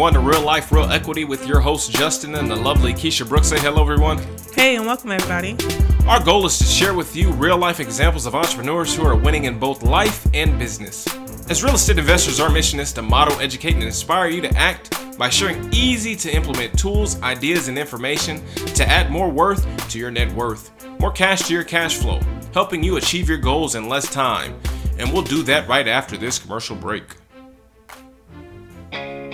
everyone, to Real Life, Real Equity with your host Justin and the lovely Keisha Brooks. Say hello, everyone. Hey, and welcome, everybody. Our goal is to share with you real life examples of entrepreneurs who are winning in both life and business. As real estate investors, our mission is to model, educate, and inspire you to act by sharing easy to implement tools, ideas, and information to add more worth to your net worth, more cash to your cash flow, helping you achieve your goals in less time. And we'll do that right after this commercial break.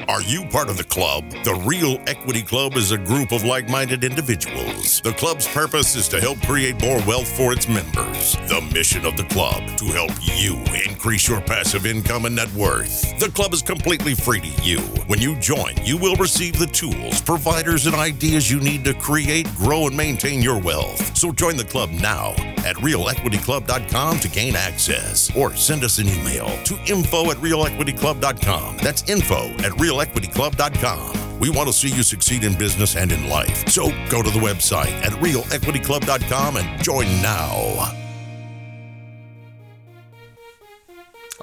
Are you part of the club? The Real Equity Club is a group of like minded individuals. The club's purpose is to help create more wealth for its members. The mission of the club to help you increase your passive income and net worth. The club is completely free to you. When you join, you will receive the tools, providers, and ideas you need to create, grow, and maintain your wealth. So join the club now at realequityclub.com to gain access or send us an email to info at realequityclub.com. That's info at realequityclub.com. We want to see you succeed in business and in life. So go to the website at realequityclub.com and join now.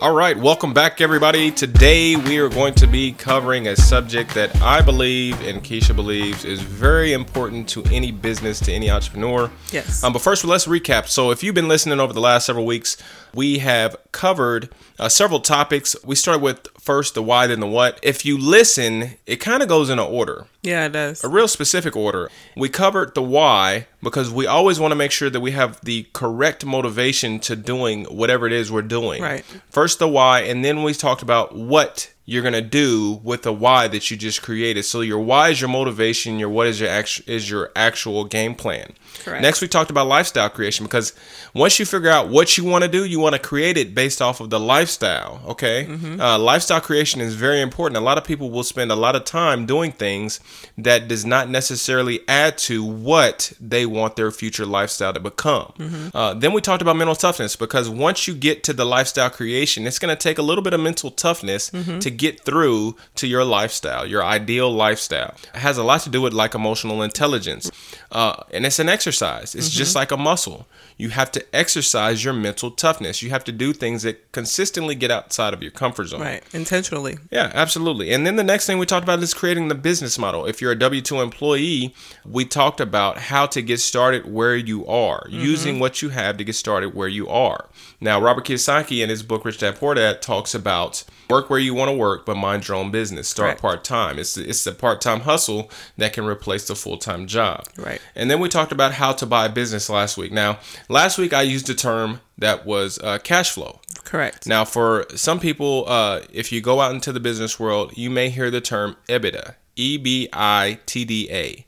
All right, welcome back, everybody. Today we are going to be covering a subject that I believe and Keisha believes is very important to any business, to any entrepreneur. Yes. Um, but first, let's recap. So, if you've been listening over the last several weeks, we have covered uh, several topics. We started with first the why, then the what. If you listen, it kind of goes in an order Yeah, it does. a real specific order. We covered the why because we always want to make sure that we have the correct motivation to doing whatever it is we're doing. Right. First the why, and then we talked about what you're gonna do with the why that you just created. So your why is your motivation. Your what is your actual is your actual game plan. Correct. Next, we talked about lifestyle creation because once you figure out what you want to do, you want to create it based off of the lifestyle. Okay, uh, lifestyle creation is very important. A lot of people will spend a lot of time doing things that does not necessarily add to what they want their future lifestyle to become. Uh, then we talked about mental toughness because once you get to the lifestyle creation, it's going to take a little bit of mental toughness to get through to your lifestyle, your ideal lifestyle. It has a lot to do with like emotional intelligence, uh, and it's an exercise. It's just like a muscle. You have to exercise your mental toughness. You have to do things that consistently get outside of your comfort zone. Right. Intentionally. Yeah, absolutely. And then the next thing we talked about is creating the business model. If you're a W 2 employee, we talked about how to get started where you are, using what you have to get started where you are. Now, Robert Kiyosaki in his book Rich Dad Poor Dad talks about work where you want to work, but mind your own business. Start part time. It's it's the part time hustle that can replace the full time job. Right. And then we talked about how to buy a business last week. Now, last week I used a term that was uh, cash flow. Correct. Now, for some people, uh, if you go out into the business world, you may hear the term EBITDA, E B I T D A.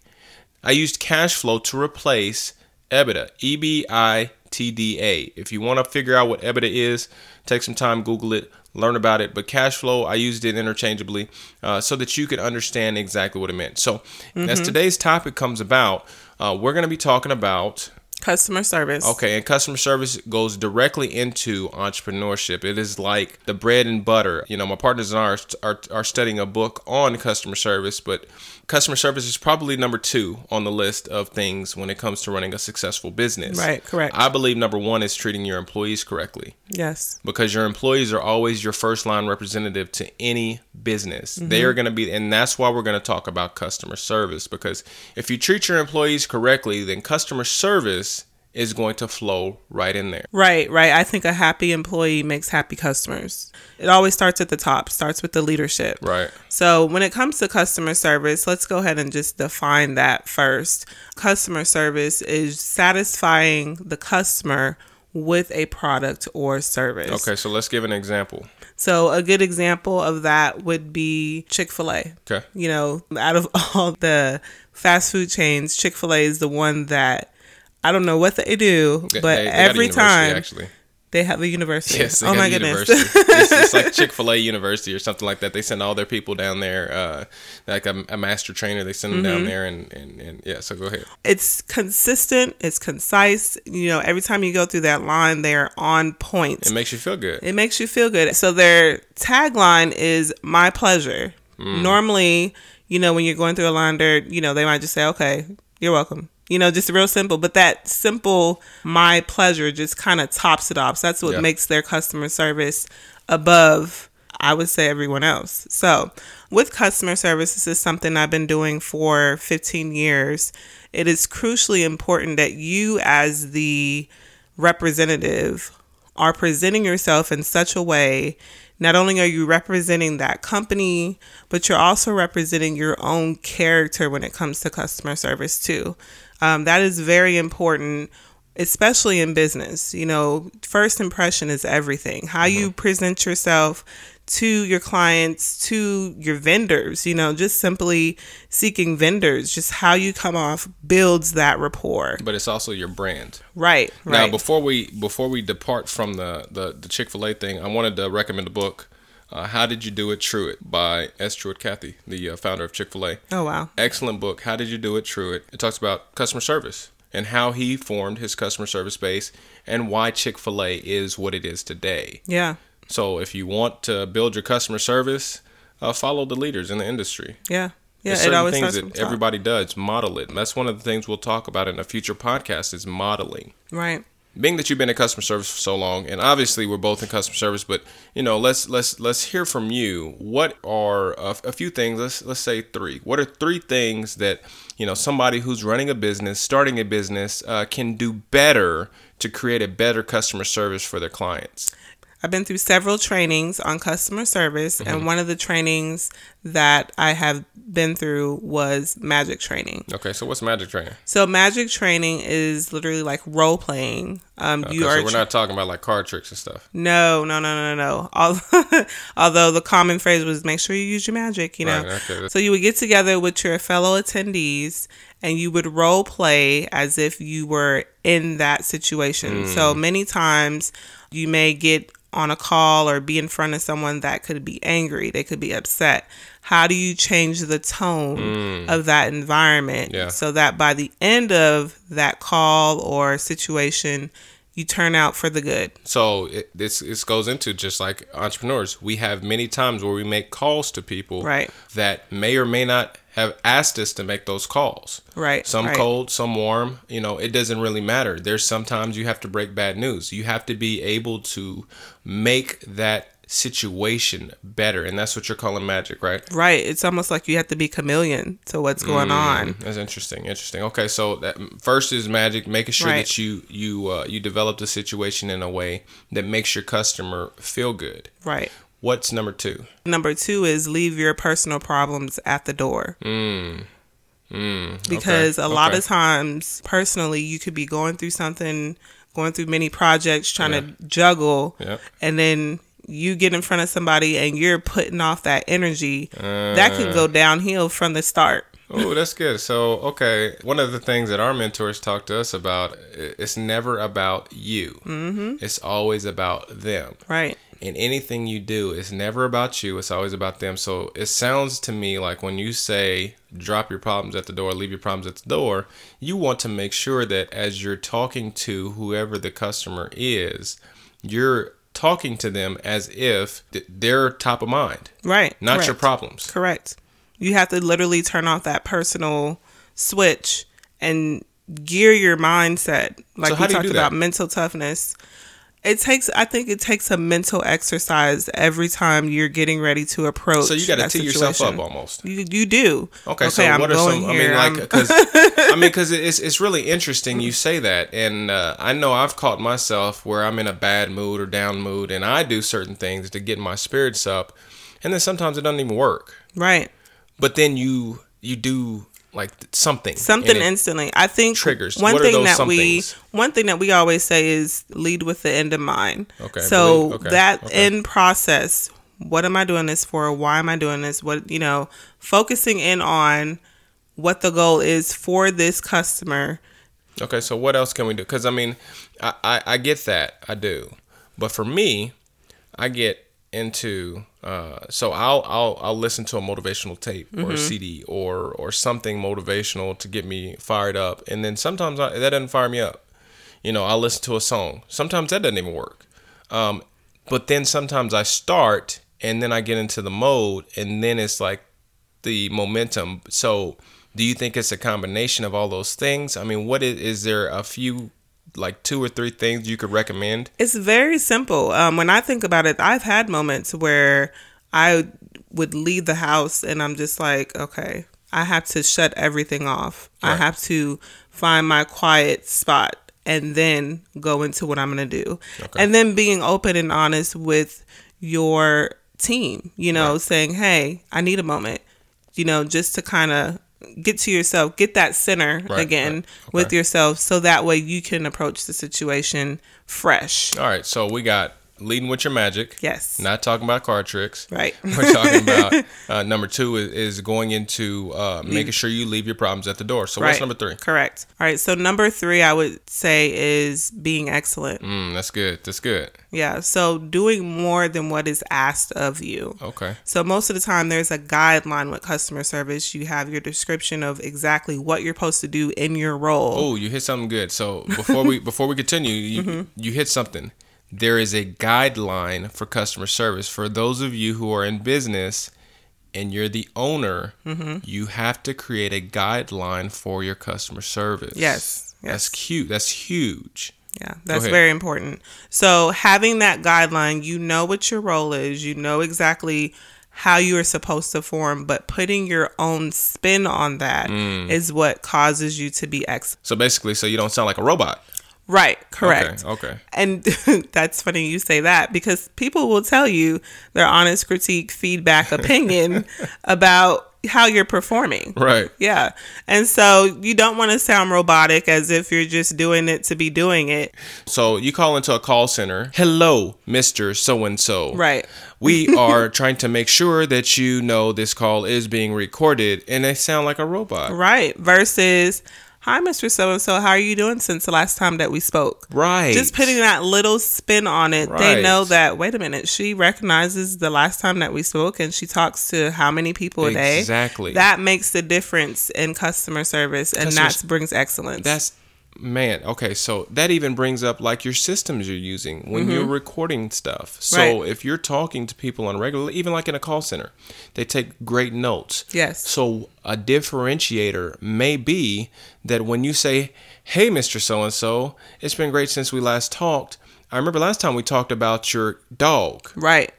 I used cash flow to replace EBITDA, E B I T D A. If you want to figure out what EBITDA is, take some time, Google it, learn about it. But cash flow, I used it interchangeably uh, so that you could understand exactly what it meant. So, as today's topic comes about, uh, we're going to be talking about Customer service. Okay, and customer service goes directly into entrepreneurship. It is like the bread and butter. You know, my partners and I are, are, are studying a book on customer service, but customer service is probably number two on the list of things when it comes to running a successful business. Right, correct. I believe number one is treating your employees correctly Yes. because your employees are always your first line representative to any business. They Mm-hmm. are going to be, and that's why we're going to talk about customer service because if you treat your employees correctly, then customer service is going to flow right in there. Right, right. I think a happy employee makes happy customers. It always starts at the top, starts with the leadership. Right. So, when it comes to customer service, let's go ahead and just define that first. Customer service is satisfying the customer with a product or service. Okay, so let's give an example. So, a good example of that would be Chick fil A. Okay. You know, out of all the fast food chains, Chick fil A is the one that I don't know what they do, but they- they every time actually. they have a university. Yes, oh my a goodness. university. it's, it's like Chick Fil A University or something like that. They send all their people down there, uh, like a, a master trainer. They send them Mm-hmm. down there, and, and, and yeah. So go ahead. it's consistent, it's concise. You know, every time you go through that line, they're on point. It makes you feel good. It makes you feel good. So their tagline is "My pleasure." Mm. Normally, you know, when you're going through a line, there, you know, they might just say, "Okay, you're welcome." You know, just real simple. But that simple "My pleasure" just kind of tops it off. So that's what Yeah. makes their customer service above. I would say everyone else. So, with customer service, this is something I've been doing for 15 years. It is crucially important that you, as the representative, are presenting yourself in such a way. Not only are you representing that company, but you're also representing your own character when it comes to customer service, too. Um, that is very important especially in business. You know, first impression is everything. How you present yourself to your clients, to your vendors, you know, just simply seeking vendors, just how you come off builds that rapport. But it's also your brand. Right, Right. Now, right. before we before we depart from the the, the Chick Fil A thing, I wanted to recommend a book. Uh, How did you do it, Truett, by S. Truett Cathy, the uh, founder of Chick Fil A. oh wow. Excellent book. How did you do it, Truett? It It talks about customer service and how he formed his customer service base and why Chick Fil A is what it is today. Yeah. So, if you want to build your customer service, uh, follow the leaders in the industry. Yeah. Yeah. There's It certain always things that everybody does. Model it. And that's one of the things we'll talk about in a future podcast is modeling. Right. Being that you've been in customer service for so long, and obviously we're both in customer service, but you know, let's let's let's hear from you. What are a, a few things? Let's let's say three. What are three things that you know somebody who's running a business, starting a business, uh, can do better to create a better customer service for their clients? I've been through several trainings on customer service, Mm-hmm. and one of the trainings that I have been through was magic training. Okay, so what's magic training? So, magic training is literally like role playing. Um, Okay, you are so we're not talking about like card tricks and stuff. No, no, no, no, no. Al- Although the common phrase was make sure you use your magic, you know. Right, okay. So you would get together with your fellow attendees and you would role play as if you were in that situation. So Hmm. many times you may get on a call or be in front of someone that could be angry, they could be upset. How do you change the tone of that environment. Yeah. so that by the end of that call or situation, you turn out for the good? So it, this this goes into just like entrepreneurs. We have many times where we make calls to people Right. that may or may not have asked us to make those calls. Right, Some right. cold, some warm. You know, it doesn't really matter. There's sometimes you have to break bad news. You have to be able to make that situation better, and that's what you're calling magic, right? Right. It's almost like you have to be chameleon to what's going on. That's interesting. Interesting. Okay, so that first is magic, making sure Right. that you you uh, you develop the situation in a way that makes your customer feel good. Right. What's number two? Number two is leave your personal problems at the door. Mm. Mm. because a lot okay. of times, personally, you could be going through something, going through many projects, trying to juggle, Yep. and then you get in front of somebody and you're putting off that energy. that can go downhill from the start. Oh, that's good. So, okay, one of the things that our mentors talk to us about, it's never about you. Mm-hmm. It's always about them. Right. And anything you do is never about you. It's always about them. So it sounds to me like when you say drop your problems at the door, leave your problems at the door, you want to make sure that as you're talking to whoever the customer is, you're talking to them as if they're top of mind, Right. not your problems. Correct. You have to literally turn off that personal switch and gear your mindset. Like So we talked about mental toughness. It takes I think it takes a mental exercise every time you're getting ready to approach. So you got to tee yourself up almost. You, you do. Okay, okay so what are some? I mean, like, I'm- because I mean, because it's it's really interesting you say that, and uh, I know I've caught myself where I'm in a bad mood or down mood, and I do certain things to get my spirits up, and then sometimes it doesn't even work. right. But then you you do like something, Something it- I think triggers. One What thing that we one thing that we always say is lead with the end in mind. Okay, So okay, that okay. end process. What am I doing this for? Why am I doing this? What you know, focusing in on what the goal is for this customer. Okay, so what else can we do? Because I mean, I, I I get that I do, but for me, I get into uh, so I'll I'll I'll listen to a motivational tape or a CD or or something motivational to get me fired up, and then sometimes I, that doesn't fire me up. You know, I'll listen to a song. Sometimes that doesn't even work. Um, but then sometimes I start and then I get into the mode, and then it's like the momentum. So, do you think it's a combination of all those things? I mean, what is, is there a few, like two or three things you could recommend? It's very simple. Um, when I think about it, I've had moments where I would leave the house and I'm just like, okay, I have to shut everything off. I have to find my quiet spot and then go into what I'm going to do. Okay. And then being open and honest with your team, you know, saying, hey, I need a moment, you know, just to kind of get to yourself, get that center Right, again right. with yourself so that way you can approach the situation fresh. All right, so we got leading with your magic. Yes. Not talking about card tricks. Right. We're talking about uh, number two is, is going into uh, making sure you leave your problems at the door. So what's number three? Correct. All right. So number three, I would say is being excellent. Mm, that's good. That's good. Yeah. So doing more than what is asked of you. Okay. So most of the time, there's a guideline with customer service. You have your description of exactly what you're supposed to do in your role. Oh, you hit something good. So before we before we continue, you, Mm-hmm. you hit something. There is a guideline for customer service for those of you who are in business and you're the owner. Mm-hmm. You have to create a guideline for your customer service. Yes. That's cute. That's huge. Yeah, that's very important. So having that guideline, you know what your role is, you know exactly how you are supposed to form, but putting your own spin on that is Mm. what causes you to be excellent. So basically, so you don't sound like a robot. Right, correct. Okay. okay. And that's funny you say that because people will tell you their honest critique, feedback, opinion about how you're performing. Right. Yeah. And so you don't want to sound robotic as if you're just doing it to be doing it. So you call into a call center. Hello, Mr. So and so. Right. We are trying to make sure that you know this call is being recorded and they sound like a robot. Right. Versus, hi, Mr. So and so, how are you doing since the last time that we spoke? Right. Just putting that little spin on it, they know that, wait a minute, she recognizes the last time that we spoke and she talks to how many people a day. Exactly. That makes the difference in customer service and Customer- that brings excellence. That's man, okay, so that even brings up like your systems you're using when you're recording stuff. So Mm-hmm. Right. if you're talking to people on a regular even like in a call center, they take great notes. Yes. So a differentiator may be that when you say, "Hey, Mr. So and so, it's been great since we last talked." I remember last time we talked about your dog right.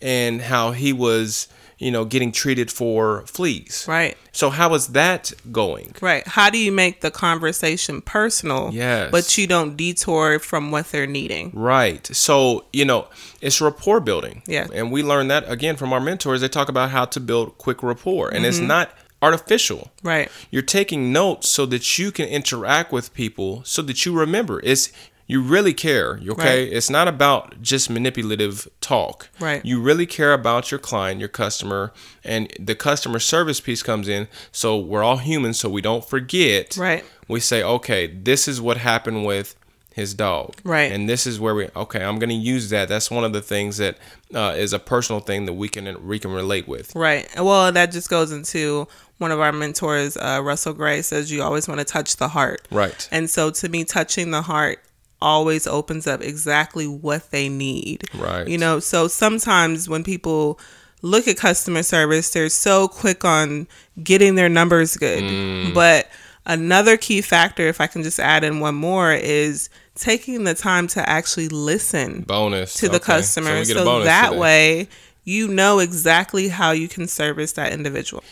and how he was, you know, getting treated for fleas. Right. So how is that going? Right. How do you make the conversation personal? Yes. But you don't detour from what they're needing. Right. So, you know, it's rapport building. Yeah. And we learn that again from our mentors. They talk about how to build quick rapport, and Mm-hmm. it's not artificial. Right. You're taking notes so that you can interact with people so that you remember. It's you really care, okay? Right. It's not about just manipulative talk. Right. You really care about your client, your customer, and the customer service piece comes in. So we're all humans, so we don't forget. Right. We say, okay, this is what happened with his dog. Right. And this is where we okay, I'm going to use that. That's one of the things that uh, is a personal thing that we can we can relate with. Right. Well, that just goes into one of our mentors, uh, Russell Gray, says you always want to touch the heart. Right. And so to me, touching the heart always opens up exactly what they need. Right. You know, so sometimes when people look at customer service, they're so quick on getting their numbers good. Mm. But another key factor, if I can just add in one more, is taking the time to actually listen Bonus to the Okay. customer so, bonus that today. way you know exactly how you can service that individual.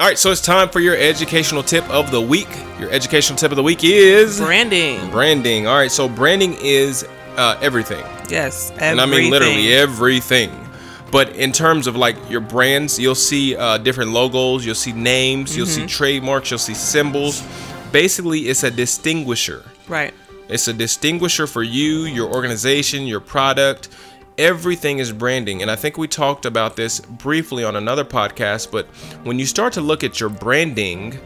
All right, so it's time for your educational tip of the week. Your educational tip of the week is Branding. branding. All right, so branding is uh, everything. Yes. And I mean literally everything. everything. But in terms of like your brands, you'll see uh, different logos, you'll see names, you'll Mm-hmm. see trademarks, you'll see symbols. Basically, it's a distinguisher. Right. It's a distinguisher for you, your organization, your product. Everything is branding. And I think we talked about this briefly on another podcast. But when you start to look at your branding,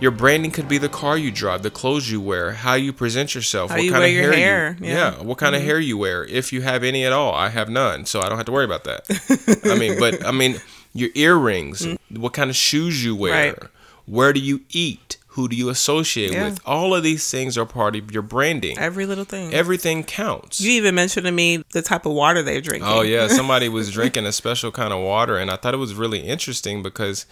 your branding could be the car you drive, the clothes you wear, how you present yourself, How what you kind wear of hair, hair, you, yeah. Mm-hmm. yeah, what kind of hair you wear, if you have any at all. I have none, so I don't have to worry about that. I mean, but I mean, your earrings, what kind of shoes you wear. Right. where do you eat, Who do you associate Yeah. with? All of these things are part of your branding. Every little thing. Everything counts. you even mentioned to me the type of water they're drinking. Oh yeah, somebody was drinking a special kind of water, and I thought it was really interesting because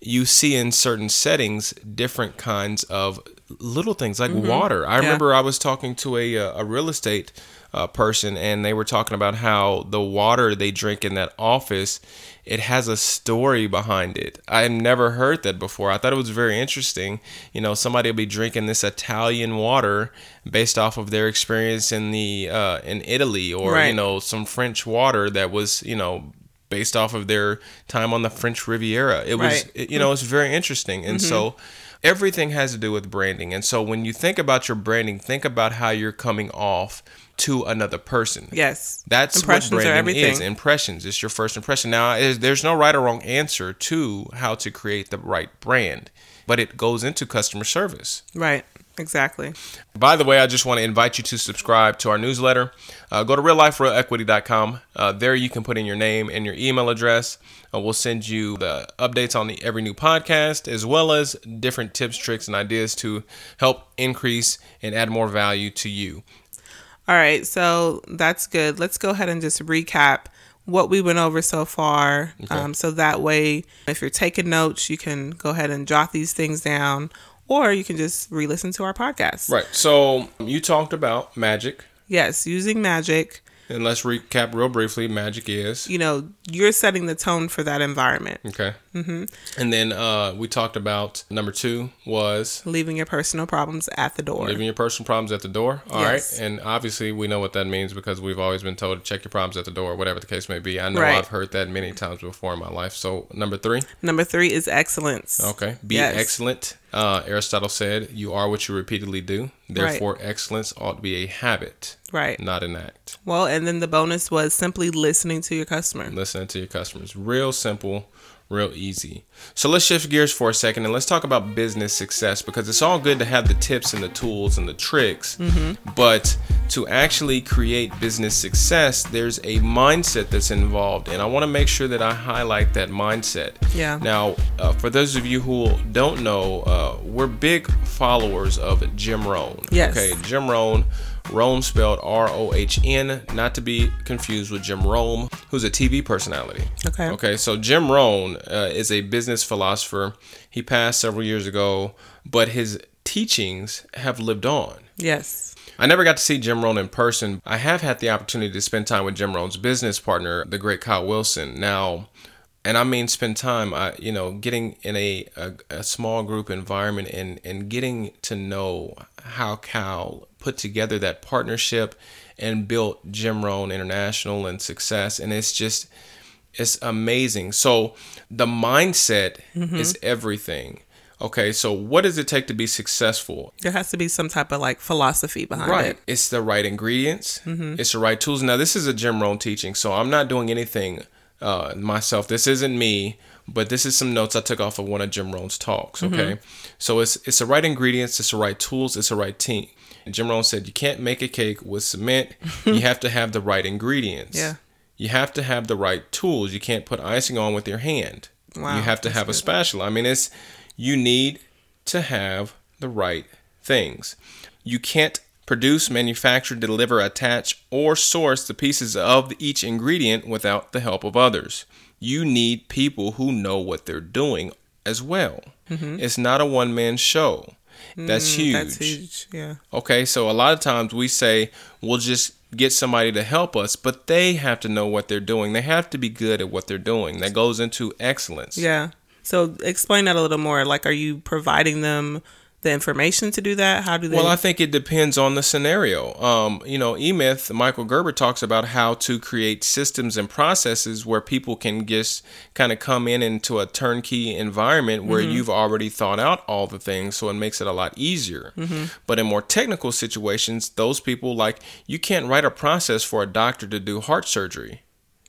you see in certain settings different kinds of little things like water. I Yeah. remember I was talking to a uh, a real estate uh, person, and they were talking about how the water they drink in that office it has a story behind it. I've never heard that before. I thought it was very interesting. You know, somebody will be drinking this Italian water based off of their experience in the uh, in Italy, or you know, some French water that was you know based off of their time on the French Riviera. It was Right. it- you know it's very interesting, and so everything has to do with branding. And so when you think about your branding, think about how you're coming off to another person. Yes. That's Impressions what branding everything. is. Impressions. It's your first impression. Now, there's no right or wrong answer to how to create the right brand, but it goes into customer service. Right. Exactly. By the way, I just want to invite you to subscribe to our newsletter. Uh, go to realliferealequity.com. Uh, there you can put in your name and your email address. Uh, we'll send you the updates on the every new podcast, as well as different tips, tricks, and ideas to help increase and add more value to you. All right. So that's good. Let's go ahead and just recap what we went over so far. Um, so that way, if you're taking notes, you can go ahead and jot these things down, or you can just re listen to our podcast. Right. So you talked about magic. Yes. Using magic. And let's recap real briefly. Magic is You know, you're setting the tone for that environment. okay. Mm-hmm. And then uh, we talked about number two was Leaving your personal problems at the door. leaving your personal problems at the door. All right, Yes. and obviously we know what that means because we've always been told to check your problems at the door, whatever the case may be. I know Right. I've heard that many times before in my life. So number three, Number three is excellence. okay, be Yes. excellent. Uh, Aristotle said, "You are what you repeatedly do. Therefore, excellence ought to be a habit, Right. not an act." Well, and then the bonus was simply listening to your customer. listening to your customers. Real simple, real easy. So let's shift gears for a second and let's talk about business success because it's all good to have the tips and the tools and the tricks, but to actually create business success, there's a mindset that's involved, and I want to make sure that I highlight that mindset. Yeah. Now, uh, for those of you who don't know, uh, we're big followers of Jim Rohn. Yes. Okay, Jim Rohn. Rohn spelled R O H N, not to be confused with Jim Rome, who's a TV personality. Okay. Okay, so Jim Rohn uh, is a business philosopher. He passed several years ago, but his teachings have lived on. Yes. I never got to see Jim Rohn in person. I have had the opportunity to spend time with Jim Rohn's business partner, the great Kyle Wilson. Now, and I mean spend time, I you know, getting in a, a, a small group environment and and getting to know how Cal put together that partnership and built Jim Rohn International and success. And it's just it's amazing. So the mindset mm-hmm. is everything. Okay, so what does it take to be successful? There has to be some type of like philosophy behind Right. it. Right. It's the right ingredients. Mm-hmm. It's the right tools. Now, this is a Jim Rohn teaching, so I'm not doing anything uh, myself. This isn't me, but this is some notes I took off of one of Jim Rohn's talks. Okay, so it's it's the right ingredients. It's the right tools. It's the right team. Jim Rohn said you can't make a cake with cement. you have to have the right ingredients. Yeah. You have to have the right tools. You can't put icing on with your hand. Wow, you have to have a spatula. I mean, it's you need to have the right things. You can't produce, manufacture, deliver, attach, or source the pieces of each ingredient without the help of others. You need people who know what they're doing as well. It's not a one man show. That's huge. Mm-hmm. Mm, That's huge. Yeah. Okay, so a lot of times we say we'll just get somebody to help us, but they have to know what they're doing. They have to be good at what they're doing. That goes into excellence. Yeah. So explain that a little more. Like, are you providing them the information to do that? How do they? Well, I think it depends on the scenario. Um, you know, E Myth, Michael Gerber talks about how to create systems and processes where people can just kind of come in into a turnkey environment where you've already thought out all the things, so it makes it a lot easier. But in more technical situations, those people like you can't write a process for a doctor to do heart surgery.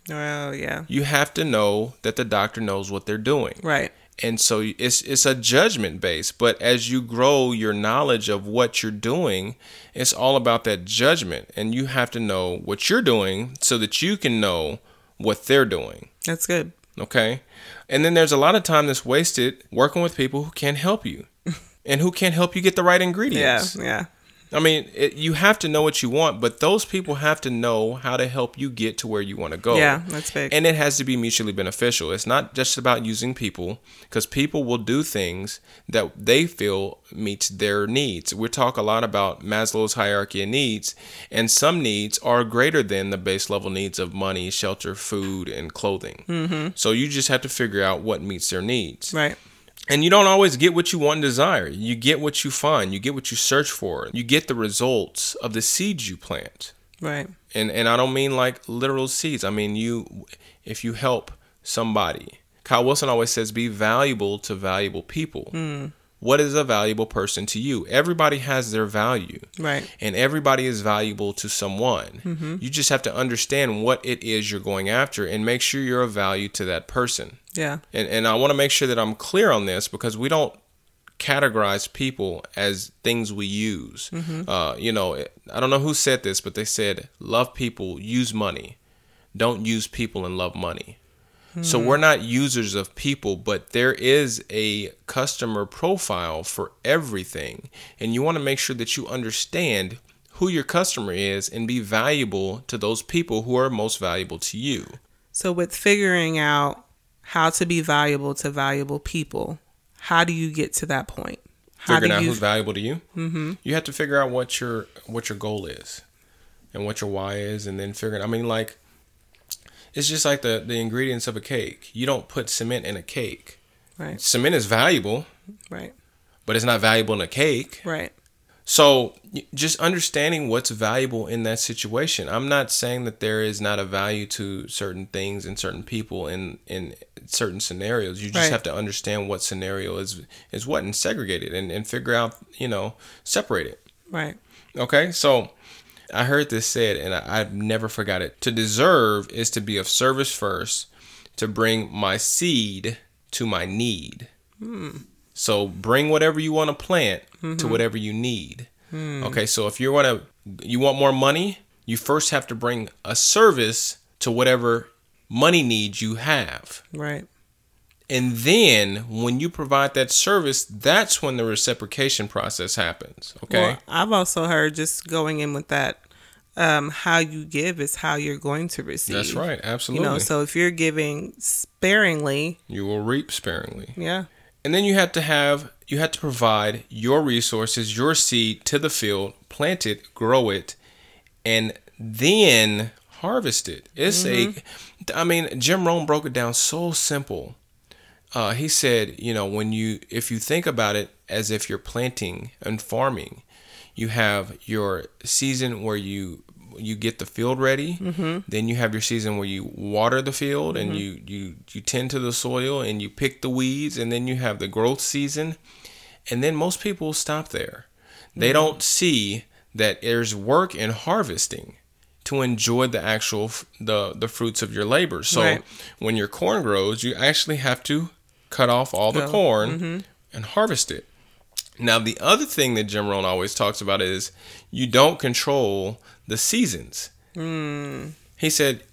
Well, yeah. You have to know that the doctor knows what they're doing Right. And so it's it's a judgment base but as you grow your knowledge of what you're doing it's all about that judgment and you have to know what you're doing so that you can know what they're doing That's good. okay and then there's a lot of time that's wasted working with people who can't help you and who can't help you get the right ingredients. Yeah, yeah, I mean, it, you have to know what you want, but those people have to know how to help you get to where you want to go. yeah. That's big. And it has to be mutually beneficial. It's not just about using people because people will do things that they feel meets their needs. We talk a lot about Maslow's hierarchy of needs, and some needs are greater than the base level needs of money, shelter, food, and clothing. Mm-hmm. So you just have to figure out what meets their needs. right. And you don't always get what you want and desire. You get what you find. You get what you search for. You get the results of the seeds you plant Right. and and I don't mean like literal seeds. I mean you if you help somebody. Kyle Wilson always says be valuable to valuable people. Hmm. What is a valuable person to you? Everybody has their value. Right. And everybody is valuable to someone. You just have to understand what it is you're going after and make sure you're of value to that person. Yeah. And and I want to make sure that I'm clear on this because we don't categorize people as things we use. Uh, you know, I don't know who said this, but they said love people, use money. Don't use people and love money. So we're not users of people, but there is a customer profile for everything. And you want to make sure that you understand who your customer is and be valuable to those people who are most valuable to you. So with figuring out how to be valuable to valuable people, how do you get to that point? How figuring out you who's valuable to you. Mm-hmm. You have to figure out what your what your goal is, and what your why is, and then figuring. I mean, like, it's just like the the ingredients of a cake. You don't put cement in a cake. right, Cement is valuable, right, but it's not valuable in a cake. right, So just understanding what's valuable in that situation. I'm not saying that there is not a value to certain things and certain people in in certain scenarios. You just Right. have to understand what scenario is is what and segregate it and, and figure out, you know, separate it. right, Okay, so I heard this said, and I, I've never forgot it. To deserve is to be of service first, to bring my seed to my need. Hmm. So bring whatever you want to plant to mm-hmm. whatever you need. Hmm. Okay, so if you want to, you want more money, you first have to bring a service to whatever money needs you have. right, And then when you provide that service, that's when the reciprocation process happens. Okay. Well, I've also heard just going in with that, um, how you give is how you're going to receive. That's right. Absolutely. You know, so if you're giving sparingly, you will reap sparingly. yeah, And then you have to have you have to provide your resources, your seed to the field, plant it, grow it, and then harvest it. It's a I mean, Jim Rohn broke it down so simple. Uh, he said, you know, when you if you think about it as if you're planting and farming, you have your season where you you get the field ready. Mm-hmm. Then you have your season where you water the field and mm-hmm. you you you tend to the soil and you pick the weeds, and then you have the growth season, and then most people stop there. They mm-hmm. don't see that there's work in harvesting to enjoy the actual f- the the fruits of your labor. So Right. when your corn grows, you actually have to cut off all the Go. corn mm-hmm. and harvest it. Now the other thing that Jim Rohn always talks about is you don't control the seasons. Hmm. He said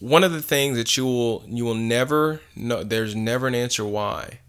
one of the things that you will you will never know there's never an answer why,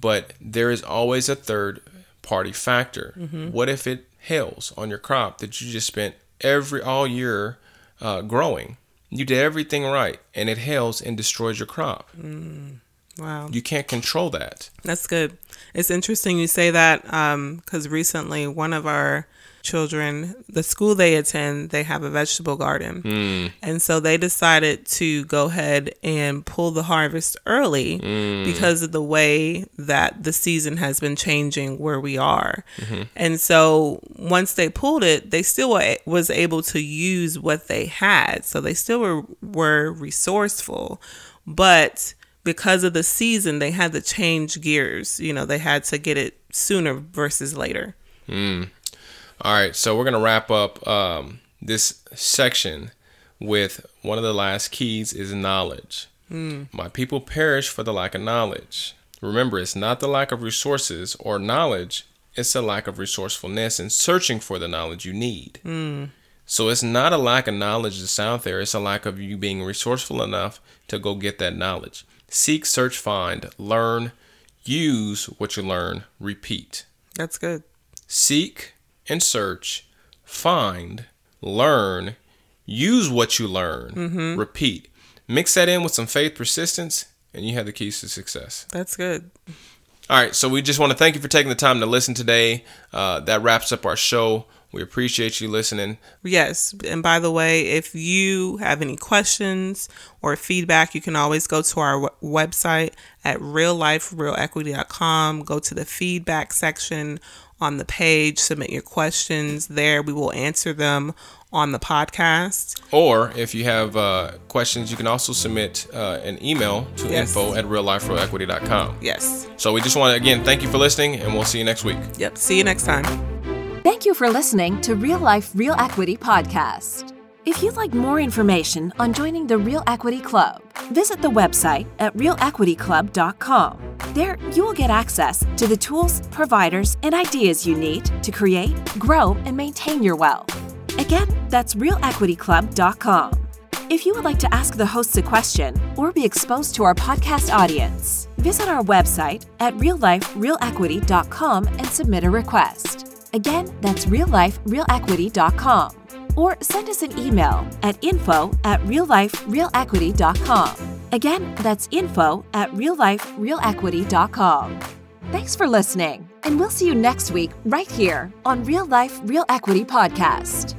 but there is always a third party factor. Mm-hmm. What if it hails on your crop that you just spent every all year uh, growing? You did everything right, and it hails and destroys your crop. Hmm. Wow. You can't control that. That's good. It's interesting you say that um, because recently one of our children, the school they attend, they have a vegetable garden. Hmm. And so they decided to go ahead and pull the harvest early hmm. because of the way that the season has been changing where we are. Mm-hmm. And so once they pulled it, they still was able to use what they had. So they still were, were resourceful. But because of the season, they had to change gears. You know, they had to get it sooner versus later. Hmm. All right, so we're gonna wrap up um, this section with one of the last keys is knowledge. Hmm. My people perish for the lack of knowledge. Remember, it's not the lack of resources or knowledge; it's the lack of resourcefulness and searching for the knowledge you need. Hmm. So it's not a lack of knowledge that's out there; it's a lack of you being resourceful enough to go get that knowledge. Seek, search, find, learn, use what you learn, repeat. That's good. Seek and search, find, learn, use what you learn, repeat. Mix that in with some faith, persistence, and you have the keys to success. That's good. All right, so we just want to thank you for taking the time to listen today. Uh, that wraps up our show. We appreciate you listening. Yes. And by the way, if you have any questions or feedback, you can always go to our w- website at realliferealequity.com. Go to the feedback section on the page, submit your questions there. We will answer them on the podcast. Or if you have uh, questions, you can also submit uh, an email to Yes. info at realliferealequity.com. Yes. So we just want to, again, thank you for listening, and we'll see you next week. Yep. See you next time. Thank you for listening to Real Life Real Equity Podcast. If you'd like more information on joining the Real Equity Club, visit the website at realequityclub.com. There, you will get access to the tools, providers, and ideas you need to create, grow, and maintain your wealth. Again, that's realequityclub.com. If you would like to ask the hosts a question or be exposed to our podcast audience, visit our website at realliferealequity.com and submit a request. Again, that's realliferealequity.com. Or send us an email at info at realliferealequity.com. Again, that's info at realliferealequity.com. Thanks for listening, and we'll see you next week right here on Real Life Real Equity Podcast.